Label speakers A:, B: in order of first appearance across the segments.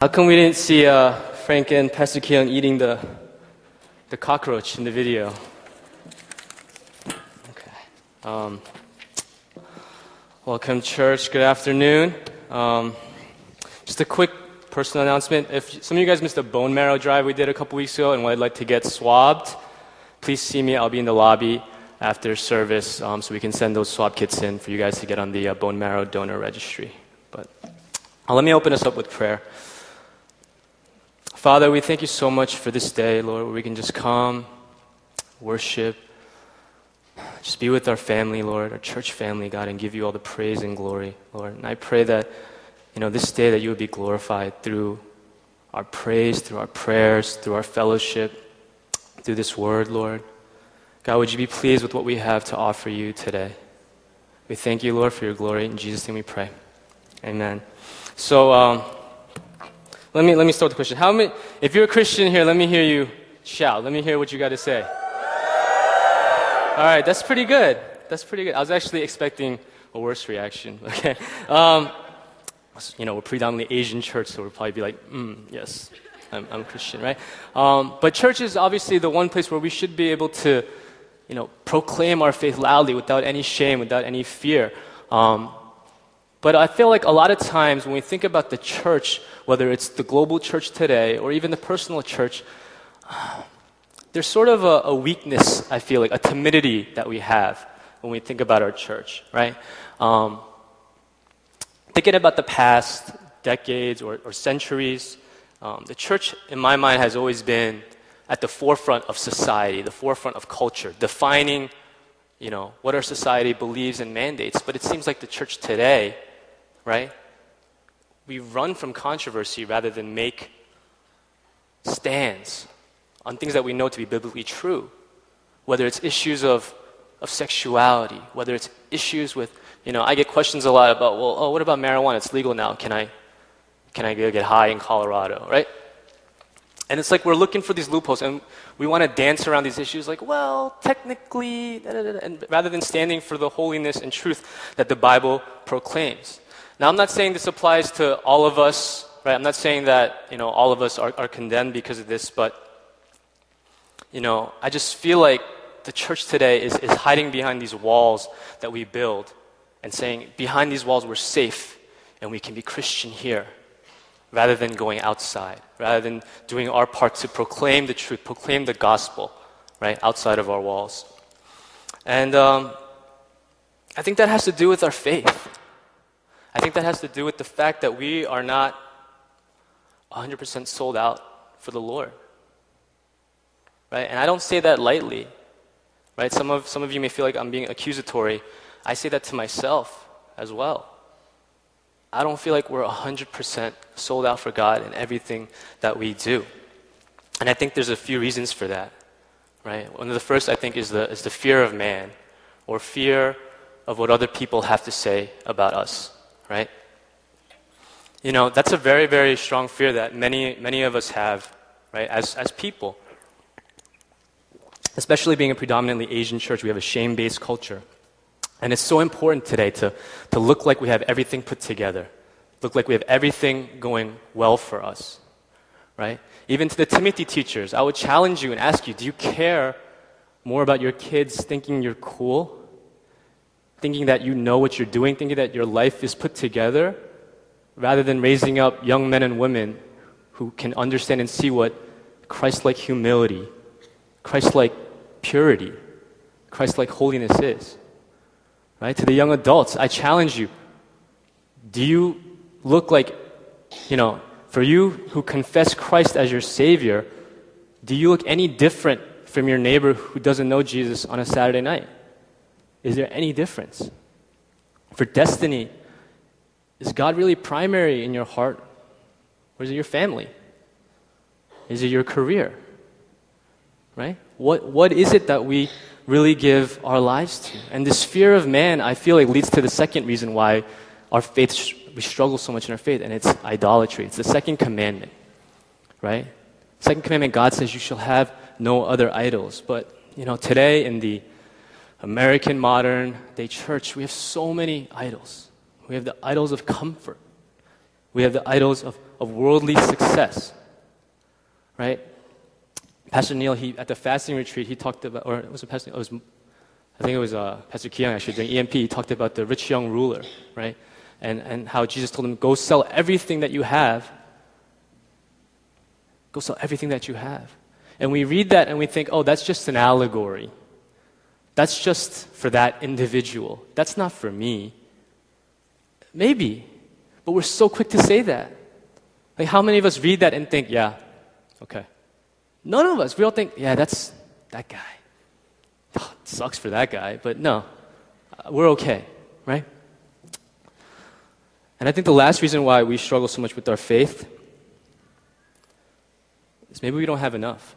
A: How come we didn't see uh, Frank and Pastor Keon eating the, the cockroach in the video? Okay. Um, welcome, church. Good afternoon. Um, just a quick personal announcement. If some of you guys missed a bone marrow drive we did a couple weeks ago and would like to get swabbed, please see me. I'll be in the lobby after service um, so we can send those swab kits in for you guys to get on the uh, bone marrow donor registry. But uh, let me open us up with prayer. Father, we thank you so much for this day, Lord, where we can just come, worship, just be with our family, Lord, our church family, God, and give you all the praise and glory, Lord. And I pray that, you know, this day that you would be glorified through our praise, through our prayers, through our fellowship, through this word, Lord. God, would you be pleased with what we have to offer you today? We thank you, Lord, for your glory. In Jesus' name we pray. Amen. So, um, let me, let me start the question. How many, if you're a Christian here, let me hear you shout. Let me hear what you got to say. All right, that's pretty good. That's pretty good. I was actually expecting a worse reaction. Okay. Um, you know, we're predominantly Asian church, so we'll probably be like, mm, yes, I'm, I'm Christian, right? Um, but church is obviously the one place where we should be able to, you know, proclaim our faith loudly without any shame, without any fear. Um, but I feel like a lot of times when we think about the church, whether it's the global church today or even the personal church, there's sort of a, a, weakness, I feel like, a timidity that we have when we think about our church, right? Um, thinking about the past decades or, or centuries, um, the church, in my mind, has always been at the forefront of society, the forefront of culture, defining, you know, what our society believes and mandates. But it seems like the church today, right? We run from controversy rather than make stands on things that we know to be biblically true. Whether it's issues of, of sexuality, whether it's issues with, you know, I get questions a lot about, well, oh, what about marijuana? It's legal now. Can I, can I go get high in Colorado, right? And it's like we're looking for these loopholes and we want to dance around these issues like, well, technically, da, da, da, and rather than standing for the holiness and truth that the Bible proclaims. Now, I'm not saying this applies to all of us, right? I'm not saying that, you know, all of us are, are condemned because of this, but, you know, I just feel like the church today is, is hiding behind these walls that we build and saying, behind these walls, we're safe and we can be Christian here rather than going outside, rather than doing our part to proclaim the truth, proclaim the gospel, right, outside of our walls. And um, I think that has to do with our faith. I think that has to do with the fact that we are not 100% sold out for the Lord. Right? And I don't say that lightly. Right? Some of, some of you may feel like I'm being accusatory. I say that to myself as well. I don't feel like we're 100% sold out for God in everything that we do. And I think there's a few reasons for that. Right? One of the first, I think, is the, is the fear of man or fear of what other people have to say about us right? You know, that's a very, very strong fear that many, many of us have, right, as, as people. Especially being a predominantly Asian church, we have a shame based culture. And it's so important today to, to look like we have everything put together, look like we have everything going well for us, right? Even to the Timothy teachers, I would challenge you and ask you do you care more about your kids thinking you're cool thinking that you know what you're doing, thinking that your life is put together, rather than raising up young men and women who can understand and see what Christ like humility, Christ like purity, Christ like holiness is. Right? To the young adults, I challenge you do you look like, you know, for you who confess Christ as your Savior, do you look any different from your neighbor who doesn't know Jesus on a Saturday night? Is there any difference? For destiny, is God really primary in your heart? Or is it your family? Is it your career? Right? What, what is it that we really give our lives to? And this fear of man, I feel like, leads to the second reason why our faith, we struggle so much in our faith, and it's idolatry. It's the second commandment, right? Second commandment, God says, You shall have no other idols. But, you know, today in the American modern day church, we have so many idols. We have the idols of comfort. We have the idols of, of worldly success, right? Pastor Neil, he, at the fasting retreat, he talked about, or it was a Pastor, it was, I think it was uh, Pastor Keong actually during EMP, he talked about the rich young ruler, right? And, and how Jesus told him, go sell everything that you have. Go sell everything that you have. And we read that and we think, oh, that's just an allegory. That's just for that individual. That's not for me. Maybe. But we're so quick to say that. Like, how many of us read that and think, yeah, okay. None of us. We all think, yeah, that's that guy. Oh, sucks for that guy, but no, uh, we're okay, right? And I think the last reason why we struggle so much with our faith is maybe we don't have enough.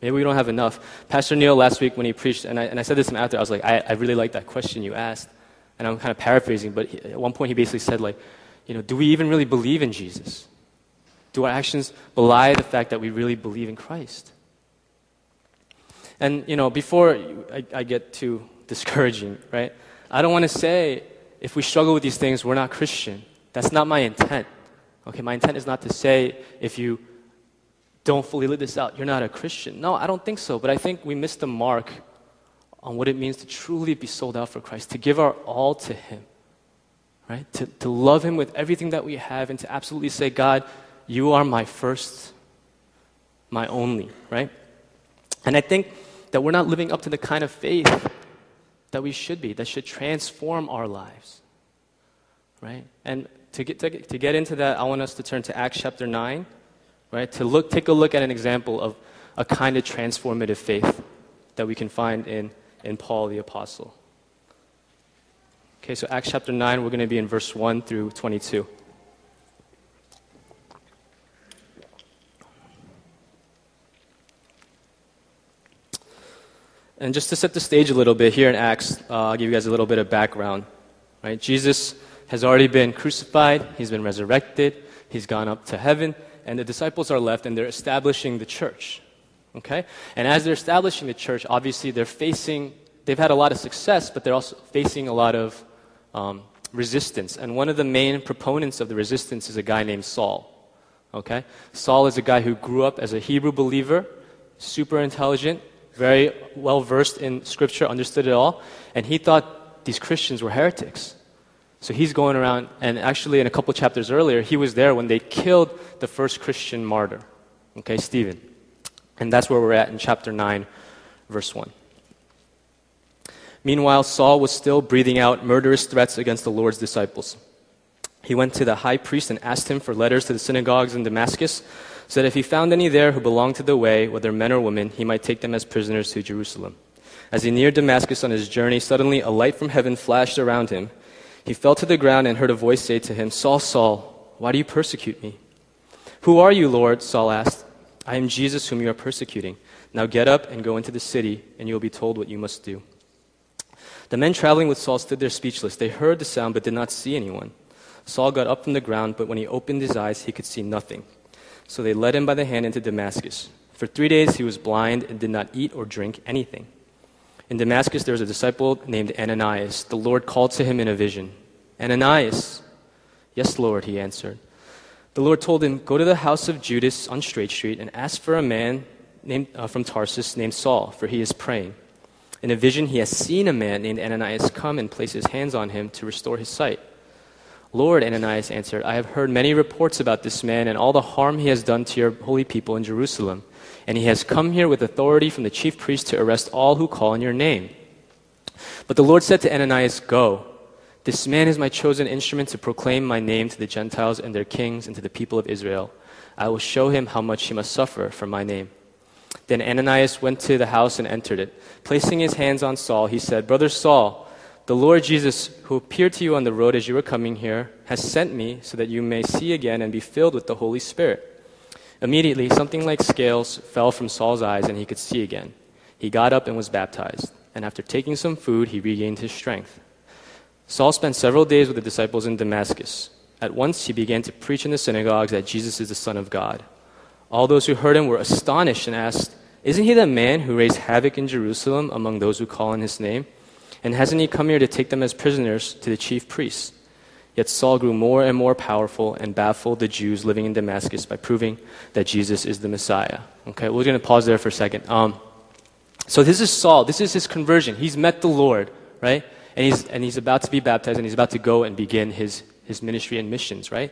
A: Maybe we don't have enough. Pastor Neil last week when he preached, and I, and I said this to him after, I was like, I, I really like that question you asked. And I'm kind of paraphrasing, but he, at one point he basically said, like, you know, do we even really believe in Jesus? Do our actions belie the fact that we really believe in Christ? And, you know, before I, I get too discouraging, right? I don't want to say if we struggle with these things, we're not Christian. That's not my intent. Okay, my intent is not to say if you don't fully live this out, you're not a Christian. No, I don't think so. But I think we miss the mark on what it means to truly be sold out for Christ, to give our all to Him, right? To, to love Him with everything that we have and to absolutely say, God, you are my first, my only, right? And I think that we're not living up to the kind of faith that we should be, that should transform our lives, right? And to get, to, to get into that, I want us to turn to Acts chapter 9, right? To look, take a look at an example of a kind of transformative faith that we can find in, in Paul the Apostle. Okay, so Acts chapter 9, we're going to be in verse 1 through 22. And just to set the stage a little bit, here in Acts, uh, I'll give you guys a little bit of background. Right? Jesus has already been crucified, he's been resurrected, he's gone up to heaven, and the disciples are left and they're establishing the church. Okay? And as they're establishing the church, obviously they're facing, they've had a lot of success, but they're also facing a lot of um, resistance. And one of the main proponents of the resistance is a guy named Saul. Okay? Saul is a guy who grew up as a Hebrew believer, super intelligent, very well versed in scripture, understood it all, and he thought these Christians were heretics. So he's going around, and actually, in a couple chapters earlier, he was there when they killed the first Christian martyr, okay, Stephen. And that's where we're at in chapter 9, verse 1. Meanwhile, Saul was still breathing out murderous threats against the Lord's disciples. He went to the high priest and asked him for letters to the synagogues in Damascus so that if he found any there who belonged to the way, whether men or women, he might take them as prisoners to Jerusalem. As he neared Damascus on his journey, suddenly a light from heaven flashed around him. He fell to the ground and heard a voice say to him, Saul, Saul, why do you persecute me? Who are you, Lord? Saul asked. I am Jesus whom you are persecuting. Now get up and go into the city, and you will be told what you must do. The men traveling with Saul stood there speechless. They heard the sound but did not see anyone. Saul got up from the ground, but when he opened his eyes, he could see nothing. So they led him by the hand into Damascus. For three days he was blind and did not eat or drink anything. In Damascus there was a disciple named Ananias. The Lord called to him in a vision Ananias. Yes, Lord, he answered. The Lord told him, Go to the house of Judas on Straight Street and ask for a man named, uh, from Tarsus named Saul, for he is praying. In a vision, he has seen a man named Ananias come and place his hands on him to restore his sight. Lord, Ananias answered, I have heard many reports about this man and all the harm he has done to your holy people in Jerusalem. And he has come here with authority from the chief priest to arrest all who call on your name. But the Lord said to Ananias, Go. This man is my chosen instrument to proclaim my name to the Gentiles and their kings and to the people of Israel. I will show him how much he must suffer for my name. Then Ananias went to the house and entered it. Placing his hands on Saul, he said, Brother Saul, the Lord Jesus, who appeared to you on the road as you were coming here, has sent me so that you may see again and be filled with the Holy Spirit. Immediately, something like scales fell from Saul's eyes and he could see again. He got up and was baptized, and after taking some food, he regained his strength. Saul spent several days with the disciples in Damascus. At once, he began to preach in the synagogues that Jesus is the Son of God. All those who heard him were astonished and asked, Isn't he the man who raised havoc in Jerusalem among those who call on his name? And hasn't he come here to take them as prisoners to the chief priests? Yet Saul grew more and more powerful and baffled the Jews living in Damascus by proving that Jesus is the Messiah. Okay, we're going to pause there for a second. Um, so this is Saul. This is his conversion. He's met the Lord, right? And he's, and he's about to be baptized and he's about to go and begin his, his ministry and missions, right?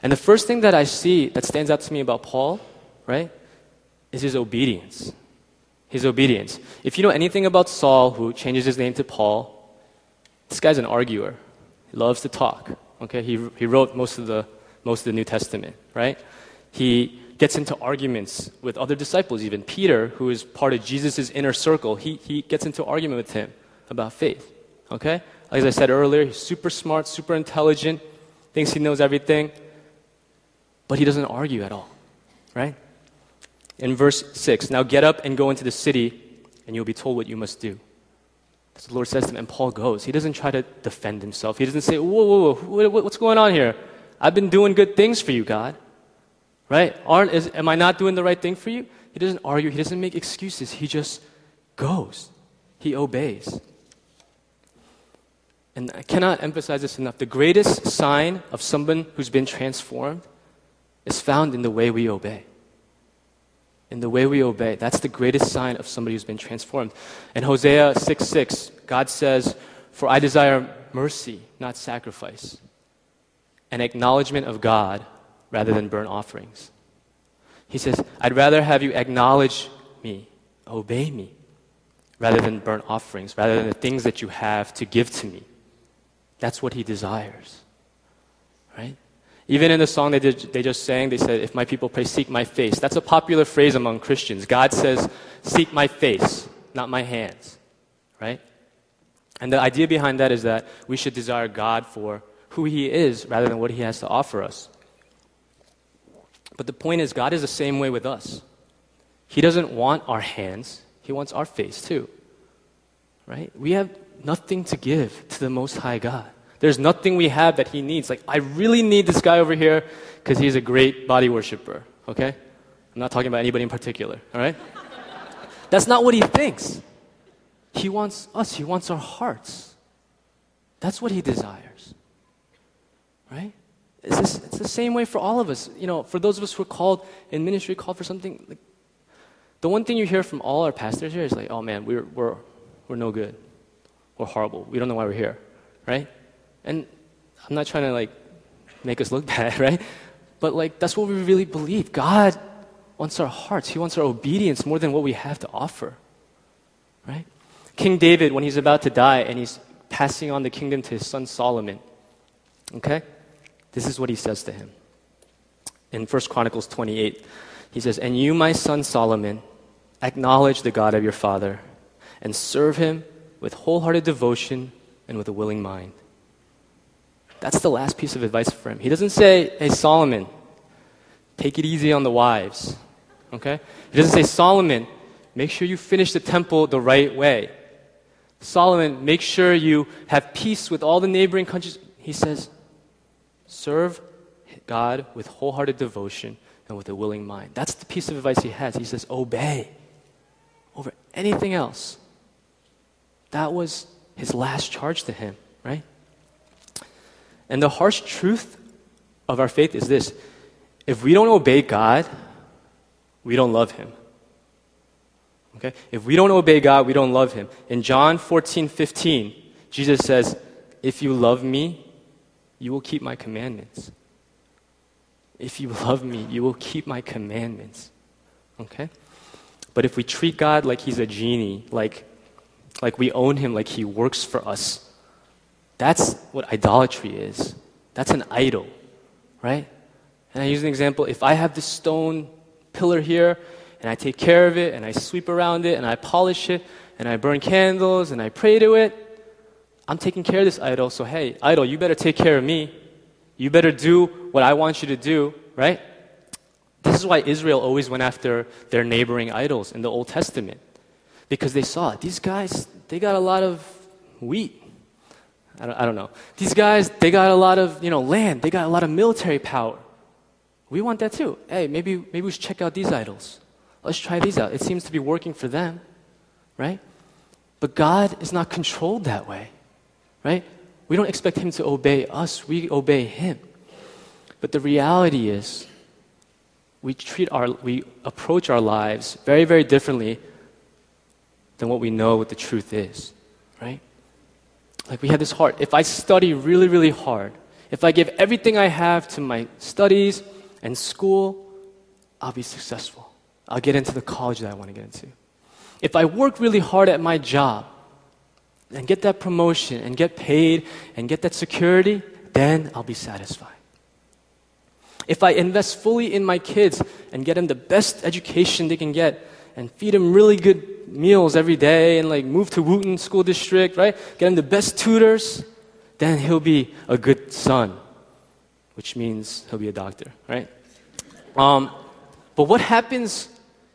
A: And the first thing that I see that stands out to me about Paul, right, is his obedience. His obedience. If you know anything about Saul, who changes his name to Paul, this guy's an arguer. He loves to talk. Okay, he, he wrote most of, the, most of the New Testament, right? He gets into arguments with other disciples, even Peter, who is part of Jesus' inner circle, he, he gets into argument with him about faith. Okay? As I said earlier, he's super smart, super intelligent, thinks he knows everything, but he doesn't argue at all. Right? In verse 6, now get up and go into the city, and you'll be told what you must do. So the Lord says to him, and Paul goes. He doesn't try to defend himself. He doesn't say, whoa, whoa, whoa, what's going on here? I've been doing good things for you, God. Right? Aren't, is, am I not doing the right thing for you? He doesn't argue. He doesn't make excuses. He just goes. He obeys. And I cannot emphasize this enough. The greatest sign of someone who's been transformed is found in the way we obey in the way we obey. That's the greatest sign of somebody who's been transformed. In Hosea 6 6, God says, For I desire mercy, not sacrifice, an acknowledgement of God rather than burnt offerings. He says, I'd rather have you acknowledge me, obey me, rather than burnt offerings, rather than the things that you have to give to me. That's what he desires. Right? Even in the song they, did, they just sang, they said, If my people pray, seek my face. That's a popular phrase among Christians. God says, Seek my face, not my hands. Right? And the idea behind that is that we should desire God for who He is rather than what He has to offer us. But the point is, God is the same way with us. He doesn't want our hands, He wants our face too. Right? We have nothing to give to the Most High God. There's nothing we have that he needs. Like, I really need this guy over here because he's a great body worshiper, okay? I'm not talking about anybody in particular, all right? That's not what he thinks. He wants us, he wants our hearts. That's what he desires, right? It's, this, it's the same way for all of us. You know, for those of us who are called in ministry, called for something, like, the one thing you hear from all our pastors here is like, oh man, we're, we're, we're no good. We're horrible. We don't know why we're here, right? And I'm not trying to like make us look bad, right? But like that's what we really believe. God wants our hearts. He wants our obedience more than what we have to offer. Right? King David, when he's about to die and he's passing on the kingdom to his son Solomon, okay? This is what he says to him. In 1 Chronicles 28, he says, And you, my son Solomon, acknowledge the God of your father and serve him with wholehearted devotion and with a willing mind. That's the last piece of advice for him. He doesn't say, hey, Solomon, take it easy on the wives. Okay? He doesn't say, Solomon, make sure you finish the temple the right way. Solomon, make sure you have peace with all the neighboring countries. He says, serve God with wholehearted devotion and with a willing mind. That's the piece of advice he has. He says, obey over anything else. That was his last charge to him, right? And the harsh truth of our faith is this if we don't obey God, we don't love Him. Okay? If we don't obey God, we don't love Him. In John 14, 15, Jesus says, If you love me, you will keep my commandments. If you love me, you will keep my commandments. Okay? But if we treat God like He's a genie, like, like we own Him, like He works for us, that's what idolatry is. That's an idol, right? And I use an example if I have this stone pillar here, and I take care of it, and I sweep around it, and I polish it, and I burn candles, and I pray to it, I'm taking care of this idol, so hey, idol, you better take care of me. You better do what I want you to do, right? This is why Israel always went after their neighboring idols in the Old Testament. Because they saw these guys, they got a lot of wheat. I don't, I don't know. These guys, they got a lot of, you know, land. They got a lot of military power. We want that too. Hey, maybe, maybe we should check out these idols. Let's try these out. It seems to be working for them, right? But God is not controlled that way, right? We don't expect Him to obey us, we obey Him. But the reality is, we treat our, we approach our lives very, very differently than what we know what the truth is? Like we had this heart. If I study really, really hard, if I give everything I have to my studies and school, I'll be successful. I'll get into the college that I want to get into. If I work really hard at my job and get that promotion and get paid and get that security, then I'll be satisfied. If I invest fully in my kids and get them the best education they can get and feed them really good meals every day and like move to Wooten School District, right? Get him the best tutors, then he'll be a good son, which means he'll be a doctor, right? Um, but what happens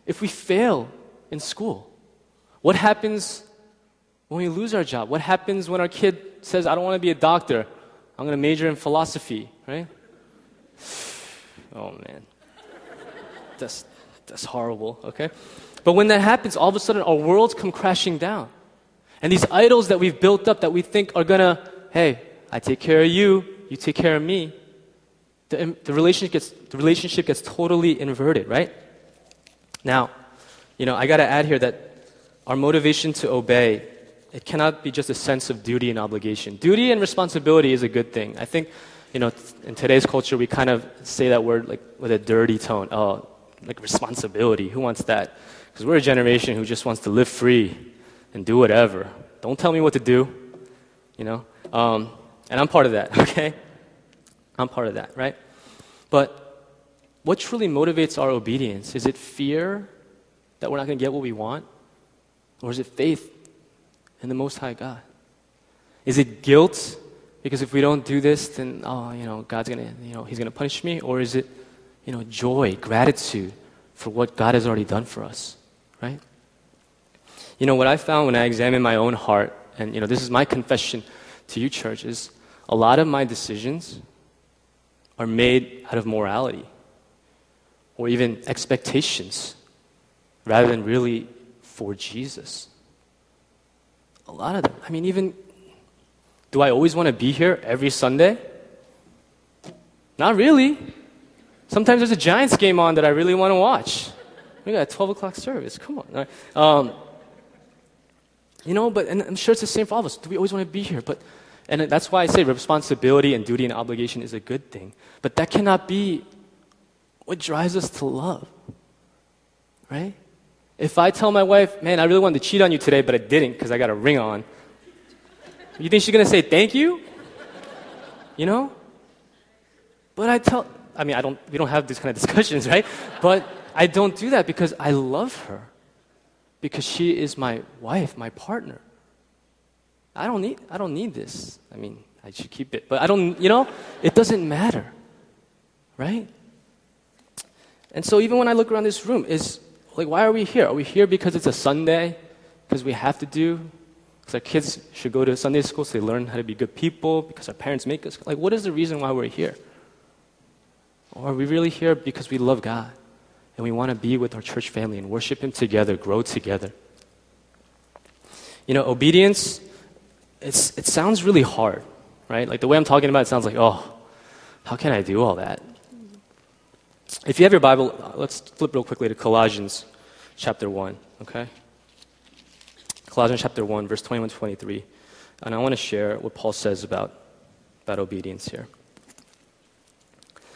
A: if we fail in school? What happens when we lose our job? What happens when our kid says, I don't want to be a doctor, I'm going to major in philosophy, right? Oh man. That's, that's horrible, okay? But when that happens, all of a sudden our worlds come crashing down. And these idols that we've built up that we think are gonna, hey, I take care of you, you take care of me, the, the, relationship, gets, the relationship gets totally inverted, right? Now, you know, I gotta add here that our motivation to obey, it cannot be just a sense of duty and obligation. Duty and responsibility is a good thing. I think you know, in today's culture, we kind of say that word like with a dirty tone. Oh, like responsibility. Who wants that? Because we're a generation who just wants to live free and do whatever. Don't tell me what to do, you know? Um, and I'm part of that, okay? I'm part of that, right? But what truly motivates our obedience? Is it fear that we're not going to get what we want? Or is it faith in the Most High God? Is it guilt because if we don't do this, then, oh, you know, God's gonna, you know, He's gonna punish me? Or is it, you know, joy, gratitude for what God has already done for us, right? You know, what I found when I examined my own heart, and, you know, this is my confession to you, church, is a lot of my decisions are made out of morality or even expectations rather than really for Jesus. A lot of them. I mean, even do I always want to be here every Sunday? Not really. Sometimes there's a Giants game on that I really want to watch. We got a 12 o'clock service. Come on. Um, you know, but and I'm sure it's the same for all of us. Do we always want to be here? But and that's why I say responsibility and duty and obligation is a good thing. But that cannot be what drives us to love. Right? If I tell my wife, man, I really wanted to cheat on you today, but I didn't because I got a ring on, you think she's going to say thank you? You know? But I tell, I mean, I don't, we don't have these kind of discussions, right? But I don't do that because I love her. Because she is my wife, my partner. I don't need, I don't need this. I mean, I should keep it. But I don't, you know, it doesn't matter. Right? And so even when I look around this room, is like, why are we here? Are we here because it's a Sunday? Because we have to do because our kids should go to Sunday school so they learn how to be good people, because our parents make us. Like, what is the reason why we're here? Or are we really here because we love God and we want to be with our church family and worship Him together, grow together? You know, obedience, it's, it sounds really hard, right? Like the way I'm talking about it sounds like, oh, how can I do all that? If you have your Bible, uh, let's flip real quickly to Colossians chapter 1, okay? Colossians chapter 1, verse 21 23. And I want to share what Paul says about, about obedience here.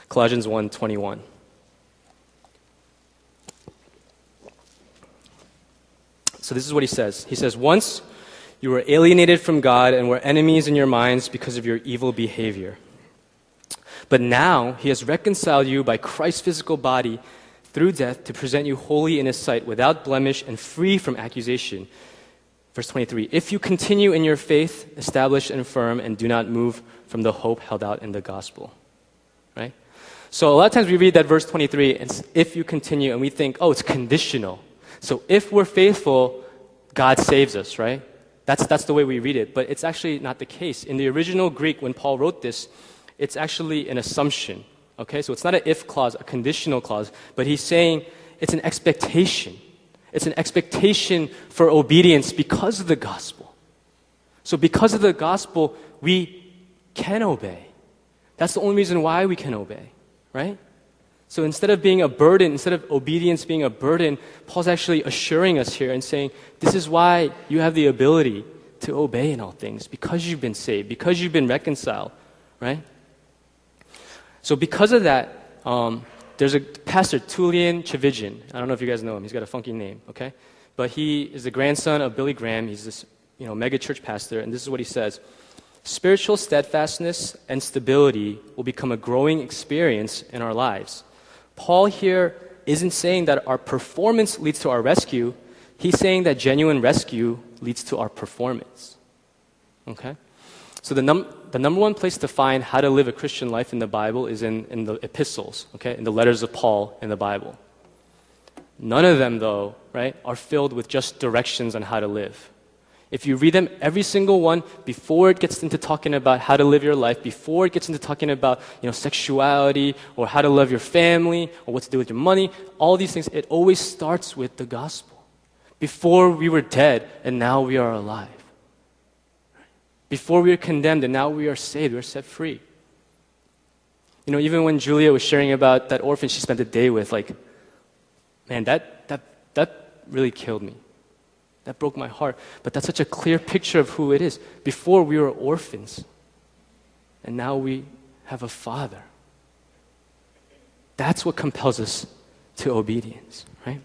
A: Colossians 1 21. So this is what he says. He says, Once you were alienated from God and were enemies in your minds because of your evil behavior. But now he has reconciled you by Christ's physical body through death to present you holy in his sight, without blemish and free from accusation. Verse 23 If you continue in your faith, established and firm, and do not move from the hope held out in the gospel. Right? So a lot of times we read that verse 23, and if you continue, and we think, oh, it's conditional. So if we're faithful, God saves us, right? That's, that's the way we read it. But it's actually not the case. In the original Greek, when Paul wrote this, it's actually an assumption. Okay? So it's not an if clause, a conditional clause, but he's saying it's an expectation. It's an expectation for obedience because of the gospel. So, because of the gospel, we can obey. That's the only reason why we can obey, right? So instead of being a burden, instead of obedience being a burden, Paul's actually assuring us here and saying, This is why you have the ability to obey in all things, because you've been saved, because you've been reconciled, right? So because of that, um, there's a pastor, Tullian Tchividjian. I don't know if you guys know him. He's got a funky name, okay? But he is the grandson of Billy Graham. He's this, you know, mega church pastor, and this is what he says. Spiritual steadfastness and stability will become a growing experience in our lives. Paul here isn't saying that our performance leads to our rescue. He's saying that genuine rescue leads to our performance. Okay? So the, num- the number one place to find how to live a Christian life in the Bible is in, in the epistles, okay? In the letters of Paul in the Bible. None of them, though, right, are filled with just directions on how to live. If you read them, every single one, before it gets into talking about how to live your life, before it gets into talking about you know, sexuality or how to love your family or what to do with your money, all these things, it always starts with the gospel. Before we were dead and now we are alive. Before we were condemned and now we are saved, we are set free. You know, even when Julia was sharing about that orphan she spent a day with, like, man, that, that, that really killed me. That broke my heart. But that's such a clear picture of who it is. Before we were orphans, and now we have a father. That's what compels us to obedience, right?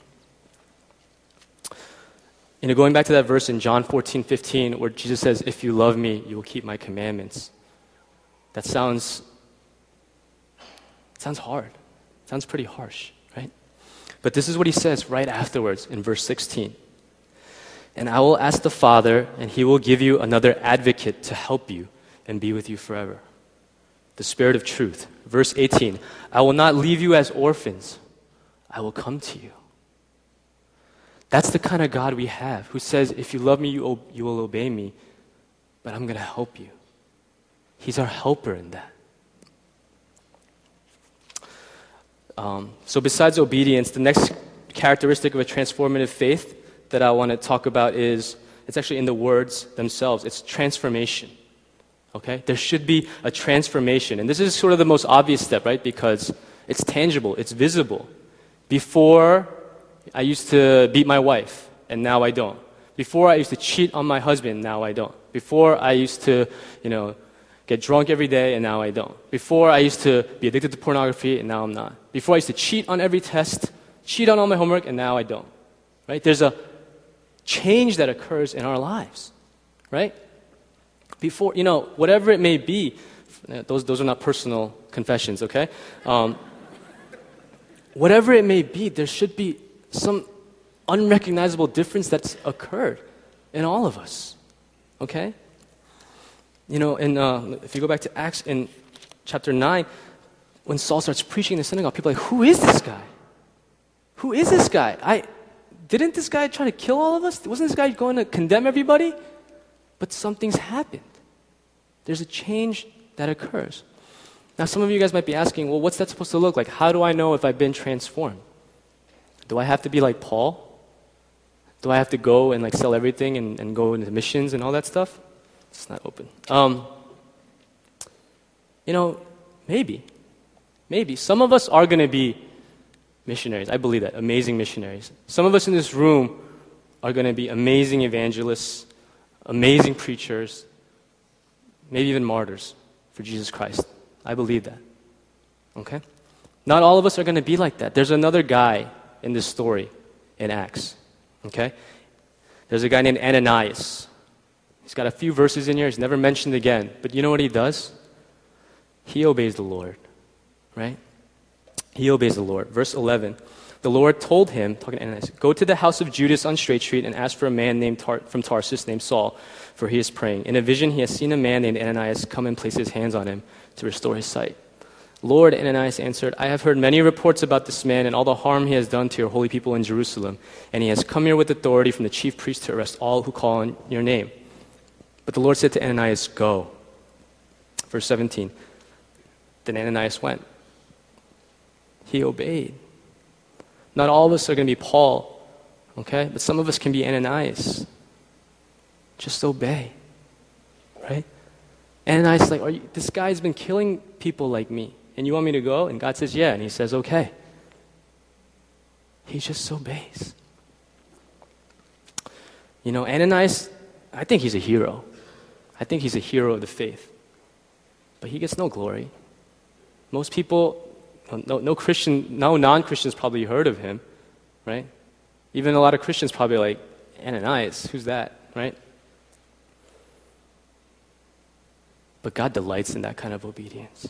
A: You know, going back to that verse in John 14, 15, where Jesus says, If you love me, you will keep my commandments. That sounds, sounds hard. Sounds pretty harsh, right? But this is what he says right afterwards in verse 16. And I will ask the Father, and he will give you another advocate to help you and be with you forever. The Spirit of truth. Verse 18 I will not leave you as orphans, I will come to you. That's the kind of God we have, who says, If you love me, you, you will obey me, but I'm going to help you. He's our helper in that. Um, so, besides obedience, the next characteristic of a transformative faith that I want to talk about is it's actually in the words themselves. It's transformation. Okay? There should be a transformation. And this is sort of the most obvious step, right? Because it's tangible, it's visible. Before, I used to beat my wife, and now I don't. Before, I used to cheat on my husband, now I don't. Before, I used to, you know, get drunk every day, and now I don't. Before, I used to be addicted to pornography, and now I'm not. Before, I used to cheat on every test, cheat on all my homework, and now I don't. Right? There's a change that occurs in our lives, right? Before, you know, whatever it may be, those, those are not personal confessions, okay? Um, whatever it may be, there should be some unrecognizable difference that's occurred in all of us, okay? You know, in, uh, if you go back to Acts in chapter 9, when Saul starts preaching in the synagogue, people are like, who is this guy? Who is this guy? I, didn't this guy try to kill all of us? Wasn't this guy going to condemn everybody? But something's happened. There's a change that occurs. Now, some of you guys might be asking, well, what's that supposed to look like? How do I know if I've been transformed? Do I have to be like Paul? Do I have to go and like sell everything and, and go into missions and all that stuff? It's not open. Um, you know, maybe. Maybe. Some of us are going to be missionaries. I believe that. Amazing missionaries. Some of us in this room are going to be amazing evangelists, amazing preachers, maybe even martyrs for Jesus Christ. I believe that. Okay? Not all of us are going to be like that. There's another guy in this story in Acts. Okay? There's a guy named Ananias. He's got a few verses in here. He's never mentioned again. But you know what he does? He obeys the Lord, right? He obeys the Lord. Verse 11. The Lord told him, talking to Ananias, Go to the house of Judas on Straight Street and ask for a man named Tar- from Tarsus named Saul, for he is praying. In a vision, he has seen a man named Ananias come and place his hands on him to restore his sight. Lord, Ananias answered, I have heard many reports about this man and all the harm he has done to your holy people in Jerusalem, and he has come here with authority from the chief priest to arrest all who call on your name. But the Lord said to Ananias, Go. Verse 17. Then Ananias went. He obeyed. Not all of us are going to be Paul, okay? But some of us can be Ananias. Just obey, right? Ananias like, you, this guy's been killing people like me, and you want me to go? And God says, Yeah. And he says, Okay. He just obeys. You know, Ananias, I think he's a hero. I think he's a hero of the faith. But he gets no glory. Most people, no, no Christian, no non Christians probably heard of him, right? Even a lot of Christians probably like, Ananias, who's that, right? But God delights in that kind of obedience.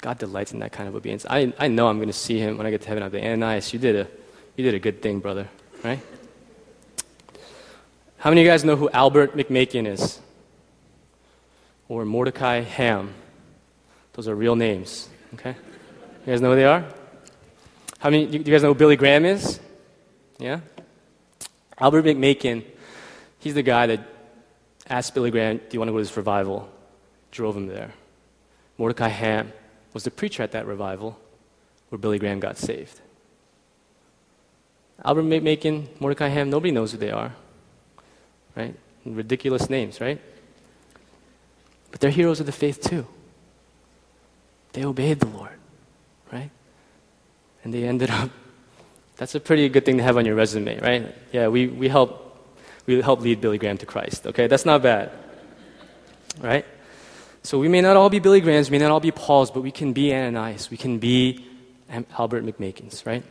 A: God delights in that kind of obedience. I, I know I'm going to see him when I get to heaven. I'll be Ananias, you did, a, you did a good thing, brother, right? How many of you guys know who Albert McMakin is? Or Mordecai Ham? Those are real names, okay? You guys know who they are? How many, you, you guys know who Billy Graham is? Yeah? Albert McMakin, he's the guy that asked Billy Graham, Do you want to go to this revival? Drove him there. Mordecai Ham was the preacher at that revival where Billy Graham got saved. Albert McMakin, Mordecai Ham, nobody knows who they are. Right? Ridiculous names, right? But they're heroes of the faith too. They obeyed the Lord? And they ended up that's a pretty good thing to have on your resume, right? Yeah, we, we help we help lead Billy Graham to Christ. Okay, that's not bad. Right? So we may not all be Billy Grahams, we may not all be Pauls, but we can be Ananias, we can be Albert McMakins, right?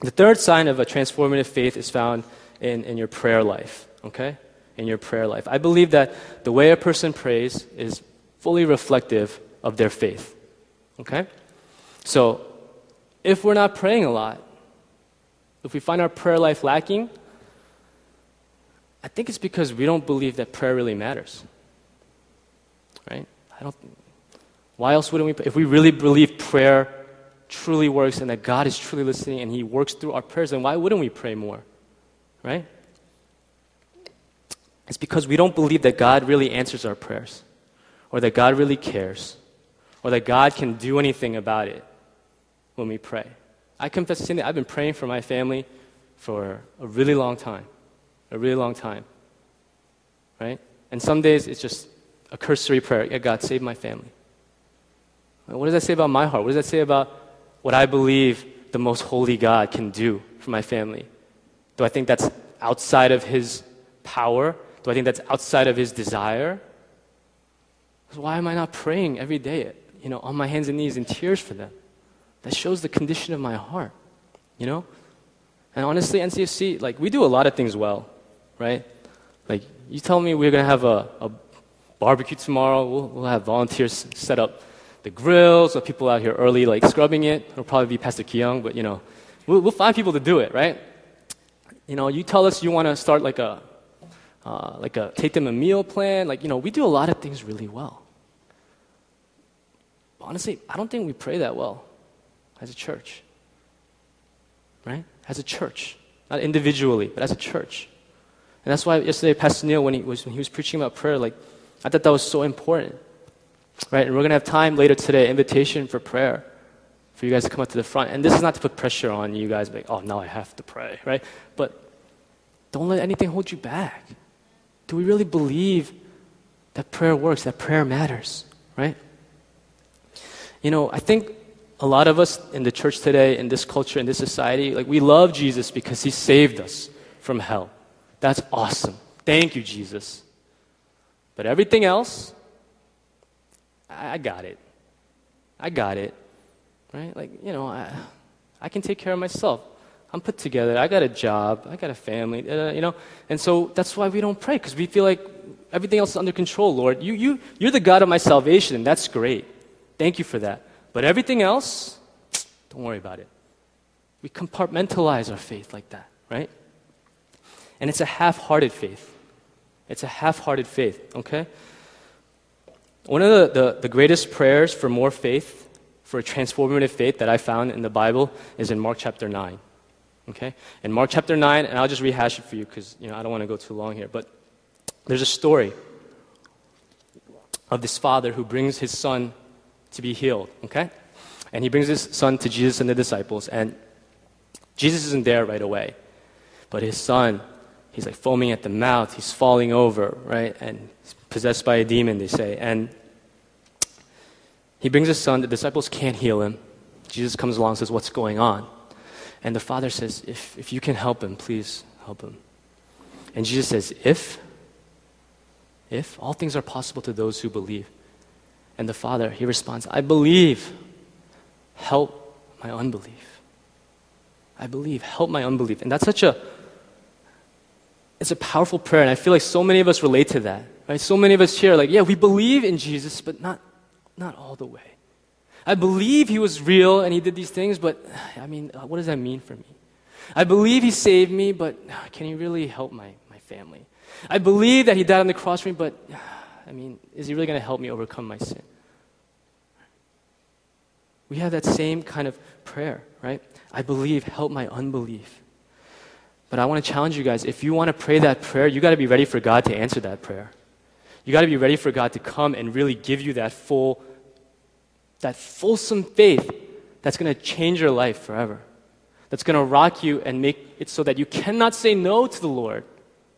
A: The third sign of a transformative faith is found in, in your prayer life, okay? In your prayer life. I believe that the way a person prays is fully reflective of their faith, okay? So if we're not praying a lot, if we find our prayer life lacking, I think it's because we don't believe that prayer really matters. Right? I don't why else wouldn't we if we really believe prayer truly works and that God is truly listening and he works through our prayers then why wouldn't we pray more? Right? It's because we don't believe that God really answers our prayers or that God really cares or that God can do anything about it when we pray. I confess to sin that I've been praying for my family for a really long time. A really long time. Right? And some days it's just a cursory prayer. Yeah, God, save my family. What does that say about my heart? What does that say about what I believe the most holy God can do for my family? Do I think that's outside of His power? Do I think that's outside of His desire? Why am I not praying every day, you know, on my hands and knees in tears for them? That shows the condition of my heart, you know? And honestly, NCFC, like, we do a lot of things well, right? Like, you tell me we're going to have a, a barbecue tomorrow, we'll, we'll have volunteers set up the grills, or people out here early, like, scrubbing it. It'll probably be Pastor Kyung, but, you know, we'll, we'll find people to do it, right? You know, you tell us you want to start like a, uh, like a, take them a meal plan. Like, you know, we do a lot of things really well. Honestly, I don't think we pray that well as a church. Right? As a church. Not individually, but as a church. And that's why yesterday, Pastor Neil, when he was, when he was preaching about prayer, like, I thought that was so important. Right? And we're going to have time later today, invitation for prayer, for you guys to come up to the front. And this is not to put pressure on you guys, like, oh, now I have to pray, right? But don't let anything hold you back. Do we really believe that prayer works, that prayer matters, right? You know, I think a lot of us in the church today, in this culture, in this society, like we love Jesus because he saved us from hell. That's awesome. Thank you, Jesus. But everything else, I got it. I got it. Right? Like, you know, I, I can take care of myself. I'm put together. I got a job. I got a family. Uh, you know, and so that's why we don't pray because we feel like everything else is under control. Lord, you you you're the God of my salvation, and that's great. Thank you for that. But everything else, don't worry about it. We compartmentalize our faith like that, right? And it's a half hearted faith. It's a half hearted faith, okay? One of the, the, the, greatest prayers for more faith, for a transformative faith that I found in the Bible is in Mark chapter 9. Okay? In Mark chapter 9, and I'll just rehash it for you because you know, I don't want to go too long here, but there's a story of this father who brings his son to be healed, okay? And he brings his son to Jesus and the disciples, and Jesus isn't there right away. But his son he's like foaming at the mouth, he's falling over, right? And possessed by a demon, they say. And he brings his son, the disciples can't heal him. Jesus comes along and says, What's going on? And the father says, If, if you can help him, please help him. And Jesus says, If, if, all things are possible to those who believe. And the father, he responds, I believe. Help my unbelief. I believe. Help my unbelief. And that's such a it's a powerful prayer, and I feel like so many of us relate to that. Right? So many of us here, like, yeah, we believe in Jesus, but not not all the way. I believe he was real and he did these things, but I mean, uh, what does that mean for me? I believe he saved me, but uh, can he really help my, my family? I believe that he died on the cross for me, but uh, I mean, is he really going to help me overcome my sin? We have that same kind of prayer, right? I believe, help my unbelief. But I want to challenge you guys if you want to pray that prayer, you got to be ready for God to answer that prayer. You got to be ready for God to come and really give you that full, that fulsome faith that's going to change your life forever. That's going to rock you and make it so that you cannot say no to the Lord,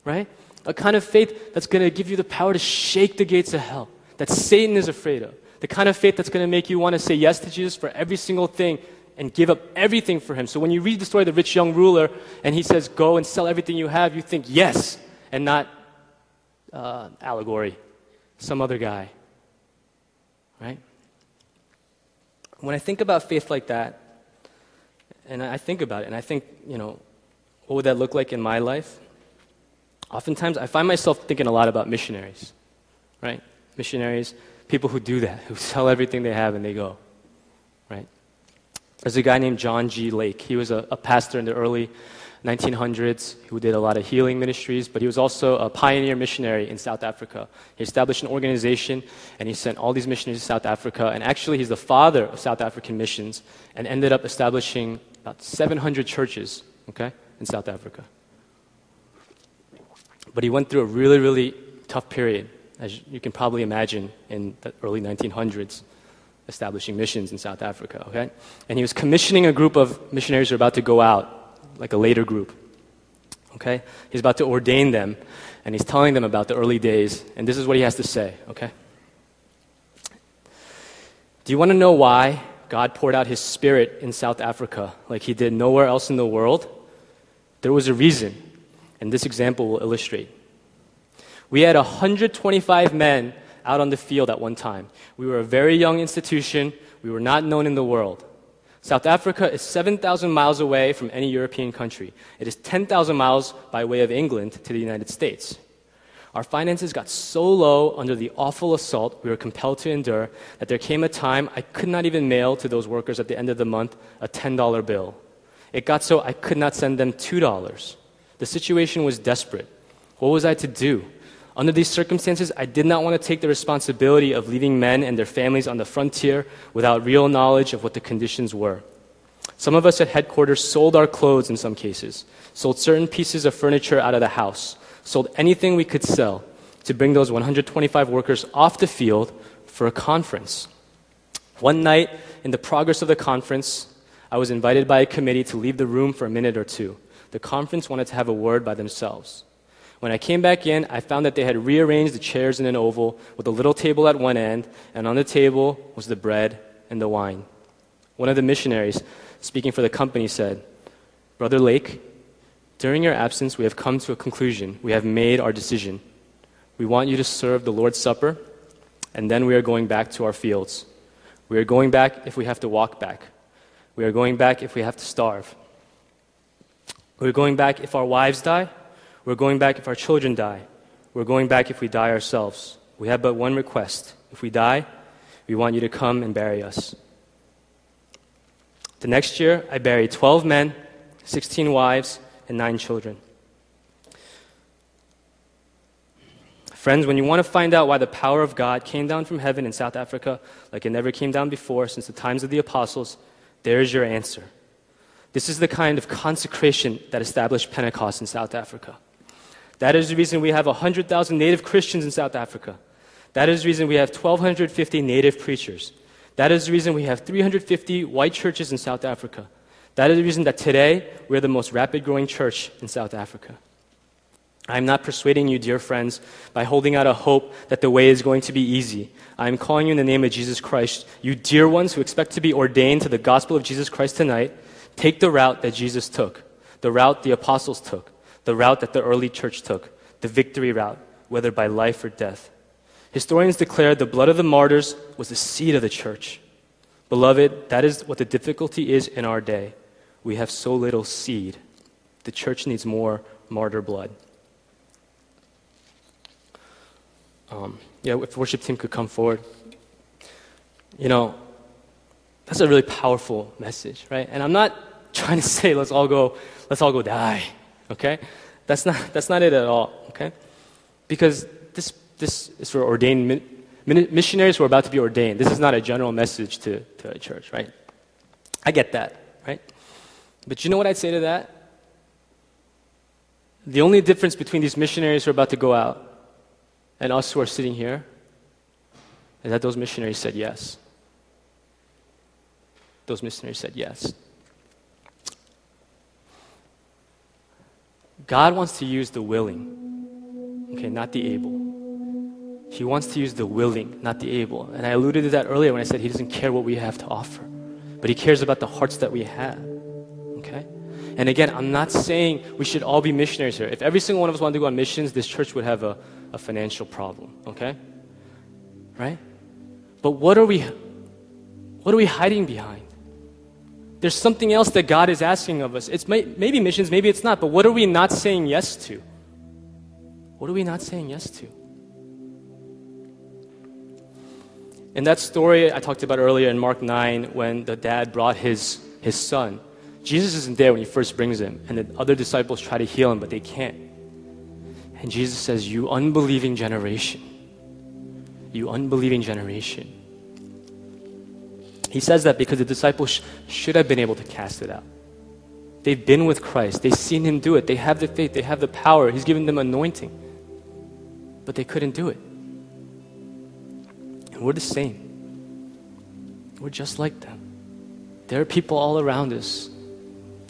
A: right? A kind of faith that's going to give you the power to shake the gates of hell, that Satan is afraid of. The kind of faith that's going to make you want to say yes to Jesus for every single thing and give up everything for him. So when you read the story of the rich young ruler and he says, Go and sell everything you have, you think yes, and not uh, allegory, some other guy. Right? When I think about faith like that, and I think about it, and I think, you know, what would that look like in my life? Oftentimes, I find myself thinking a lot about missionaries, right? Missionaries people who do that, who sell everything they have and they go, right? There's a guy named John G. Lake. He was a, a pastor in the early 1900s who did a lot of healing ministries, but he was also a pioneer missionary in South Africa. He established an organization and he sent all these missionaries to South Africa. And actually, he's the father of South African missions and ended up establishing about 700 churches, okay, in South Africa. But he went through a really, really tough period as you can probably imagine, in the early 1900s, establishing missions in South Africa, okay? And he was commissioning a group of missionaries who are about to go out, like a later group, okay? He's about to ordain them, and he's telling them about the early days, and this is what he has to say, okay? Do you want to know why God poured out his spirit in South Africa like he did nowhere else in the world? There was a reason, and this example will illustrate. We had 125 men out on the field at one time. We were a very young institution. We were not known in the world. South Africa is 7,000 miles away from any European country. It is 10,000 miles by way of England to the United States. Our finances got so low under the awful assault we were compelled to endure that there came a time I could not even mail to those workers at the end of the month a $10 bill. It got so I could not send them $2. The situation was desperate. What was I to do? Under these circumstances, I did not want to take the responsibility of leaving men and their families on the frontier without real knowledge of what the conditions were. Some of us at headquarters sold our clothes in some cases, sold certain pieces of furniture out of the house, sold anything we could sell to bring those 125 workers off the field for a conference. One night, in the progress of the conference, I was invited by a committee to leave the room for a minute or two. The conference wanted to have a word by themselves. When I came back in, I found that they had rearranged the chairs in an oval with a little table at one end, and on the table was the bread and the wine. One of the missionaries, speaking for the company, said, Brother Lake, during your absence, we have come to a conclusion. We have made our decision. We want you to serve the Lord's Supper, and then we are going back to our fields. We are going back if we have to walk back. We are going back if we have to starve. We're going back if our wives die. We're going back if our children die. We're going back if we die ourselves. We have but one request. If we die, we want you to come and bury us. The next year, I buried 12 men, 16 wives, and 9 children. Friends, when you want to find out why the power of God came down from heaven in South Africa like it never came down before since the times of the apostles, there's your answer. This is the kind of consecration that established Pentecost in South Africa. That is the reason we have 100,000 native Christians in South Africa. That is the reason we have 1,250 native preachers. That is the reason we have 350 white churches in South Africa. That is the reason that today we're the most rapid growing church in South Africa. I am not persuading you, dear friends, by holding out a hope that the way is going to be easy. I am calling you in the name of Jesus Christ. You dear ones who expect to be ordained to the gospel of Jesus Christ tonight, take the route that Jesus took, the route the apostles took, the route that the early church took, the victory route, whether by life or death. Historians declare the blood of the martyrs was the seed of the church. Beloved, that is what the difficulty is in our day. We have so little seed. The church needs more martyr blood. Um, yeah, if worship team could come forward. You know, that's a really powerful message, right? And I'm not trying to say let's all go, let's all go die, okay? That's not, that's not it at all, okay? Because this, this is for ordained missionaries who are about to be ordained. This is not a general message to, to a church, right? I get that, right? But you know what I'd say to that? The only difference between these missionaries who are about to go out and us who are sitting here is that those missionaries said yes. Those missionaries said yes. God wants to use the willing, okay, not the able. He wants to use the willing, not the able. And I alluded to that earlier when I said He doesn't care what we have to offer, but He cares about the hearts that we have, okay? And again, I'm not saying we should all be missionaries here. If every single one of us wanted to go on missions, this church would have a, a financial problem, okay? Right? But what are we what are we hiding behind? There's something else that God is asking of us. It's may, maybe missions, maybe it's not, but what are we not saying yes to? What are we not saying yes to? In that story I talked about earlier in Mark 9, when the dad brought his, his son, Jesus isn't there when he first brings him, and the other disciples try to heal him, but they can't. And Jesus says, You unbelieving generation. You unbelieving generation. He says that because the disciples sh- should have been able to cast it out. They've been with Christ, they've seen him do it, they have the faith, they have the power, he's given them anointing. But they couldn't do it. And we're the same. We're just like them. There are people all around us,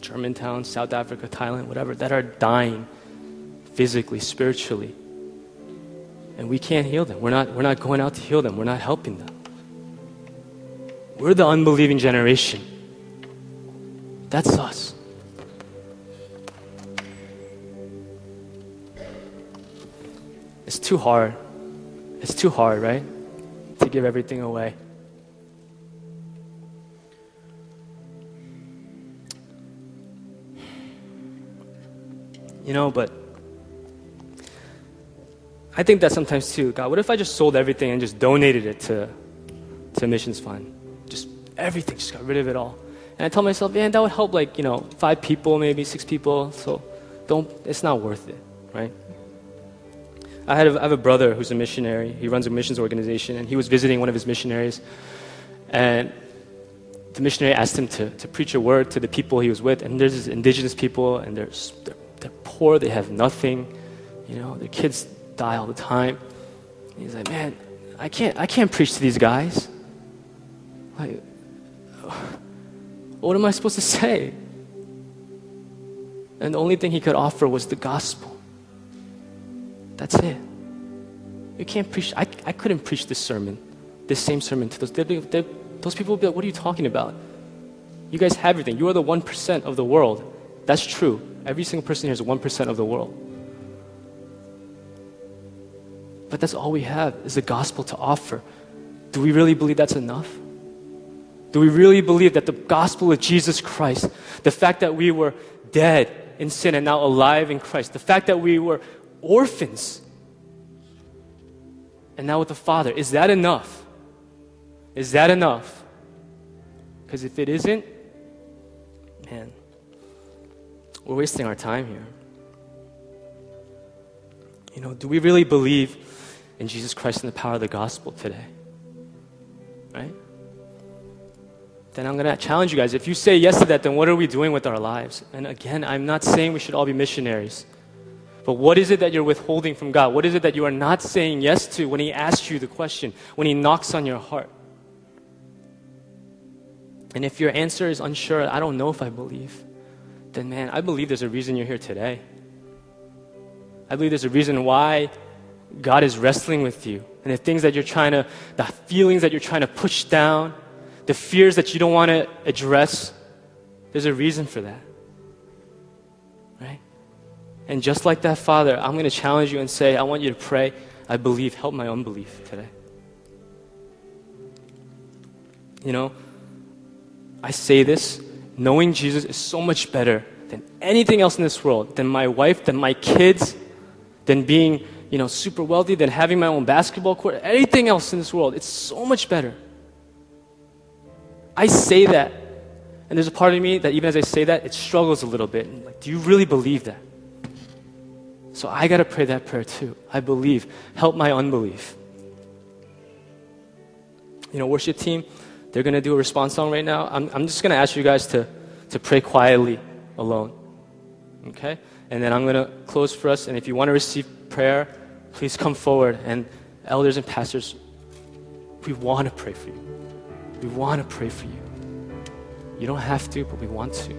A: Germantown, South Africa, Thailand, whatever, that are dying physically, spiritually. And we can't heal them. We're not, we're not going out to heal them. We're not helping them. We're the unbelieving generation. That's us. It's too hard. It's too hard, right? To give everything away. You know, but I think that sometimes too. God, what if I just sold everything and just donated it to, to missions fund? Everything, just got rid of it all. And I tell myself, man, that would help like, you know, five people, maybe six people. So don't, it's not worth it, right? I, had a, I have a brother who's a missionary. He runs a missions organization, and he was visiting one of his missionaries. And the missionary asked him to, to preach a word to the people he was with. And there's these indigenous people, and they're, they're, they're poor, they have nothing. You know, their kids die all the time. And he's like, man, I can't, I can't preach to these guys. Like, what am I supposed to say? And the only thing he could offer was the gospel. That's it. You can't preach. I, I couldn't preach this sermon, this same sermon to those. They'd be, they'd, those people would be like, what are you talking about? You guys have everything. You are the 1% of the world. That's true. Every single person here is 1% of the world. But that's all we have is the gospel to offer. Do we really believe that's enough? Do we really believe that the gospel of Jesus Christ, the fact that we were dead in sin and now alive in Christ, the fact that we were orphans and now with the Father, is that enough? Is that enough? Because if it isn't, man, we're wasting our time here. You know, do we really believe in Jesus Christ and the power of the gospel today. Right? Then I'm going to challenge you guys. If you say yes to that, then what are we doing with our lives? And again, I'm not saying we should all be missionaries. But what is it that you're withholding from God? What is it that you are not saying yes to when He asks you the question, when He knocks on your heart? And if your answer is unsure, I don't know if I believe, then man, I believe there's a reason you're here today. I believe there's a reason why God is wrestling with you. And the things that you're trying to, the feelings that you're trying to push down, the fears that you don't want to address, there's a reason for that. Right? And just like that, Father, I'm going to challenge you and say, I want you to pray, I believe, help my unbelief today. You know, I say this knowing Jesus is so much better than anything else in this world, than my wife, than my kids, than being, you know, super wealthy, than having my own basketball court, anything else in this world. It's so much better. I say that, and there's a part of me that even as I say that, it struggles a little bit. Like, do you really believe that? So I got to pray that prayer too. I believe. Help my unbelief. You know, worship team, they're going to do a response song right now. I'm, I'm just going to ask you guys to, to pray quietly alone. Okay? And then I'm going to close for us. And if you want to receive prayer, please come forward. And elders and pastors, we want to pray for you. We want to pray for you. You don't have to, but we want to.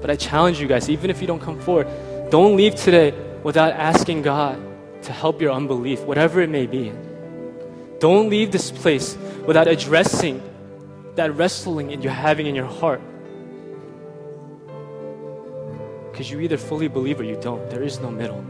A: But I challenge you guys, even if you don't come forward, don't leave today without asking God to help your unbelief, whatever it may be. Don't leave this place without addressing that wrestling that you're having in your heart. Because you either fully believe or you don't. There is no middle.